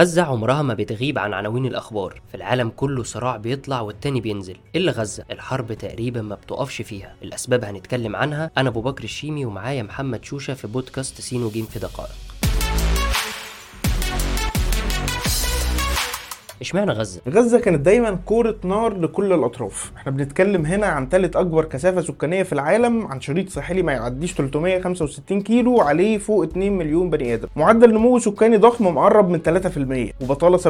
غزة عمرها ما بتغيب عن عناوين الأخبار. في العالم كله صراع بيطلع والتاني بينزل. إلا غزة. الحرب تقريبا ما بتقفش فيها. الأسباب هنتكلم عنها. أنا أبو بكر الشيمي ومعايا محمد شوشة في بودكاست سين وجيم في دقائق. اشمعنى غزة؟ غزة كانت دايما كورة نار لكل الأطراف. إحنا بنتكلم هنا عن ثالث أكبر كثافة سكانية في العالم عن شريط ساحلي ما يعديش 365 كيلو عليه فوق 2 مليون بني آدم. معدل نمو سكاني ضخم مقرب من 3% وبطالة 70%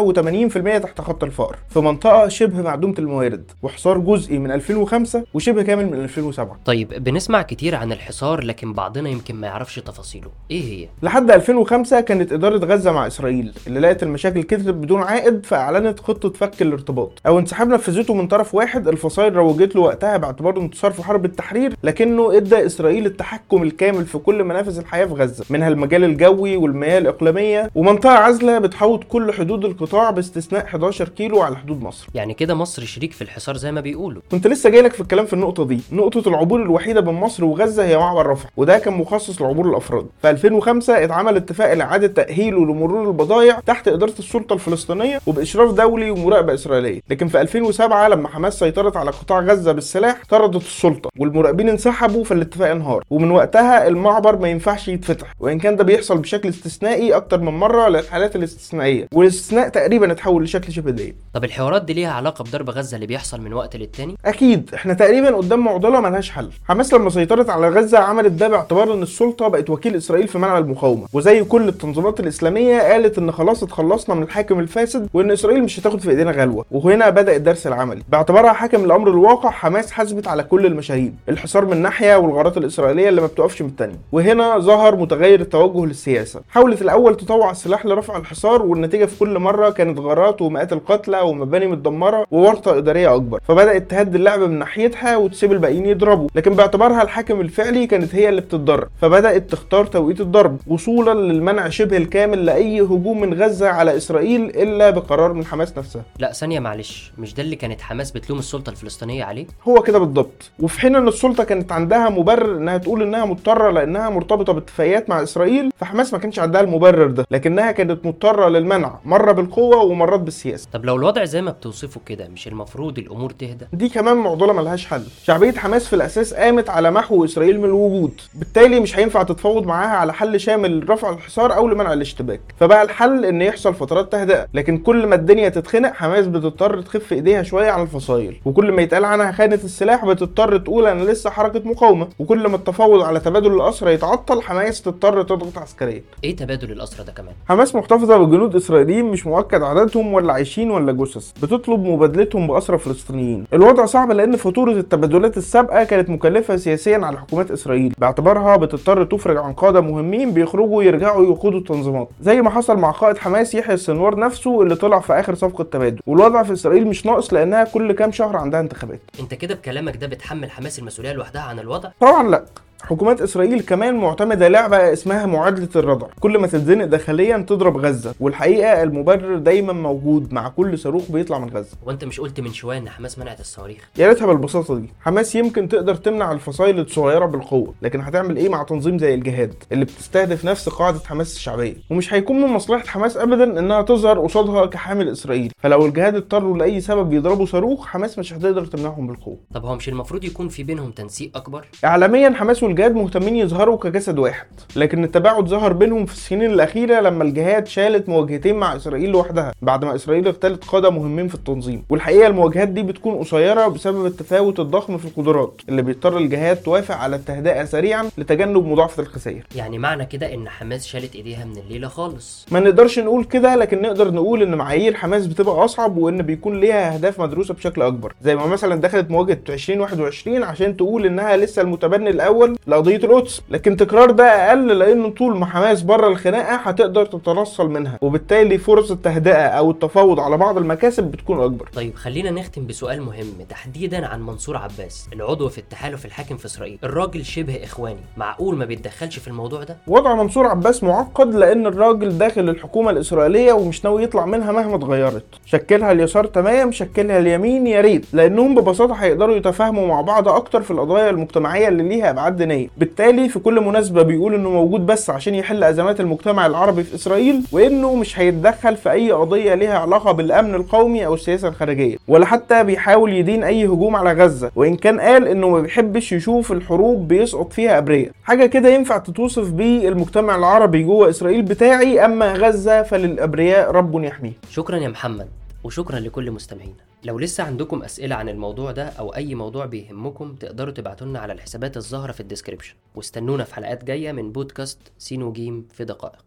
و80% تحت خط الفقر. في منطقة شبه معدومة الموارد. وحصار جزئي من 2005 وشبه كامل من 2007 طيب بنسمع كتير عن الحصار لكن بعضنا يمكن ما يعرفش تفاصيله. إيه هي؟ لحد 2005 كانت إدارة غزة مع إسرائيل اللي لقت المشاكل كترت بدون عائد فاعلنت خطة فك الارتباط. أو انسحاب نفذته من طرف واحد الفصائل روجت له وقتها باعتباره انتصار في حرب التحرير لكنه إدى إسرائيل التحكم الكامل في كل منافذ الحياة في غزة منها المجال الجوي والمياه الإقليمية ومنطقة عازلة بتحوط كل حدود القطاع باستثناء 11 كيلو على حدود مصر. يعني كده مصر شريك في الحصار زي ما بيقولوا. كنت لسه جايلك في الكلام في النقطة دي. نقطة العبور الوحيدة بين مصر وغزة هي معبر رفح وده كان مخصص لعبور الأفراد. في 2005 اتعمل اتفاق لإعادة تأهيله لمرور البضائع تحت إدارة السلطة الفلسطينيه وبإشراف دولي ومراقبة إسرائيلية. لكن في 2007 لما حماس سيطرت على قطاع غزة بالسلاح طردت السلطة والمراقبين انسحبوا فالاتفاق انهار. ومن وقتها المعبر ما ينفعش يتفتح. وإن كان ده بيحصل بشكل استثنائي أكتر من مرة للحالات الاستثنائية. والاستثناء تقريبا اتحول لشكل شبه دائم طب الحوارات دي ليها علاقة بضرب غزة اللي بيحصل من وقت للتاني؟ أكيد. إحنا تقريبا قدام معضلة ملهاش حل. حماس لما سيطرت على غزة عملت ده باعتبار إن السلطة بقت وكيل إسرائيل في منع المقاومة. وزي كل التنظيمات الإسلامية قالت إن خلاص اتخلصنا من الحاكم الفاسد وإن إسرائيل مش هتاخد في إيدينا غلوة. وهنا بدأ الدرس العملي باعتبارها حاكم الامر الواقع حماس حاسبت على كل المشاريب الحصار من ناحية والغارات الإسرائيلية اللي ما بتقفش من الثانية وهنا ظهر متغير التوجه للسياسة. حاولت الأول تطوع السلاح لرفع الحصار والنتيجة في كل مرة كانت غارات ومئات القتلى ومباني متدمرة وورطة إدارية أكبر. فبدأت تهدي اللعب من ناحيتها وتسيب الباقيين يضربوا. لكن باعتبارها الحاكم الفعلي كانت هي اللي بتتضرر فبدأت تختار توقيت الضرب وصولا للمنع شبه الكامل لأي هجوم من غزة على إسرائيل إلا بقرار من حماس نفسها. لا ثانية معلش مش ده اللي كانت حماس بتلوم السلطة الفلسطينية عليه؟ هو كده بالضبط. وفي حين إن السلطة كانت عندها مبرر إنها تقول إنها مضطرة لأنها مرتبطة باتفاقيات مع إسرائيل فحماس ما كانش عندها المبرر ده لكنها كانت مضطرة للمنع مرة بالقوة ومرات بالسياسة. طب لو الوضع زي ما بتوصفه كده مش المفروض الأمور تهدى؟ دي كمان معضلة ملهاش حل. شعبية حماس في الأساس قامت على محو إسرائيل من الوجود. بالتالي مش هينفع تتفاوض معاها على حل شامل لرفع الحصار أو لمنع الاشتباك. فبقى الحل إن يحصل فترات تهدئة لكن كل ما الدنيا تتخنق حماس بتضطر تخف إيديها شوية على الفصائل وكل ما يتقال عنها خانة السلاح بتضطر تقول أنا لسه حركة مقاومة. وكل ما التفاوض على تبادل الأسرى يتعطل حماس تضطر تضغط عسكريا إيه تبادل الأسرى ده كمان؟ حماس محتفظة بجنود إسرائيليين مش مؤكد عددهم ولا عايشين ولا جثث. بتطلب مبادلتهم بأسرى فلسطينيين. الوضع صعب لأن فاتورة التبادلات السابقة كانت مكلفة سياسيا على حكومات إسرائيل. باعتبارها بتضطر تفرج عن قادة مهمين بيخرجوا يرجعوا يقودوا التنظيمات. زي ما حصل مع قائد حماس يحيى السنوار نفسه اللي طلع في آخر صفقة تبادل والوضع في إسرائيل مش ناقص لأنها كل كام شهر عندها انتخابات. أنت كده بكلامك ده بتحمل حماس المسؤولية لوحدها عن الوضع؟ طبعا لأ. حكومات إسرائيل كمان معتمدة لعبة اسمها معادلة الردع كل ما تتزنق داخليا تضرب غزة. والحقيقة المبرر دايما موجود مع كل صاروخ بيطلع من غزة. وأنت مش قلت من شوية إن حماس منعت الصواريخ؟ يا ريتها بالبساطة دي. حماس يمكن تقدر تمنع الفصائل الصغيرة بالقوة لكن هتعمل إيه مع تنظيم زي الجهاد اللي بتستهدف نفس قاعدة حماس الشعبية؟ ومش هيكون من مصلحة حماس ابدا إنها تظهر قصادها كحامل اسرائيل فلو الجهاد اضطروا لأي سبب يضربوا صاروخ حماس مش هتقدر تمنعهم بالقوة. طب هو مش المفروض يكون في بينهم تنسيق أكبر؟ اعلاميا حماس والجهاد مهتمين يظهروا كجسد واحد لكن التباعد ظهر بينهم في السنين الأخيرة لما الجهاد شالت مواجهتين مع إسرائيل لوحدها بعد ما إسرائيل اغتالت قادة مهمين في التنظيم. والحقيقة المواجهات دي بتكون قصيرة بسبب التفاوت الضخم في القدرات اللي بيضطر الجهاد توافق على التهدئه سريعا لتجنب مضاعفة الخسائر. يعني معنى كده إن حماس شالت إيديها من الليلة خالص. ما نقدرش نقول كده لكن نقدر نقول إن معايير حماس بتبقى أصعب وإن بيكون ليها أهداف مدروسة بشكل أكبر. زي ما مثلا دخلت مواجهة 2021 عشان تقول إنها لسه المتبني الأول لقضية القدس لكن تكرار ده أقل لأن طول ما حماس بره الخناقة هتقدر تتنصل منها وبالتالي فرص التهدئة أو التفاوض على بعض المكاسب بتكون أكبر. طيب خلينا نختم بسؤال مهم تحديدا عن منصور عباس العضو في التحالف الحاكم في إسرائيل. الراجل شبه إخواني معقول ما بيتدخلش في الموضوع ده؟ وضع منصور عباس معقد لأن الراجل داخل الحكومة الإسرائيلية ومش ناوي يطلع منها مهما اتغيرت. شكلها اليسار تمام شكلها اليمين يا ريت لأنهم ببساطة هيقدروا يتفاهموا مع بعض أكتر في القضايا المجتمعية اللي ليها أبعاد الفلسطينيه بالتالي في كل مناسبة بيقول إنه موجود بس عشان يحل أزمات المجتمع العربي في إسرائيل وإنه مش هيتدخل في أي قضية ليها علاقة بالأمن القومي أو السياسة الخارجية ولا حتى بيحاول يدين أي هجوم على غزة. وإن كان قال إنه ما بيحبش يشوف الحروب بيسقط فيها ابرياء حاجة كده ينفع تتوصف بيه المجتمع العربي جوه إسرائيل بتاعي أما غزة فللأبرياء رب يحميه. شكرا يا محمد وشكرا لكل مستمعينا. لو لسه عندكم أسئلة عن الموضوع ده أو أي موضوع بيهمكم تقدروا تبعتوا لنا على الحسابات الظاهرة في الديسكريبشن. واستنونا في حلقات جاية من بودكاست سين وجيم في دقائق.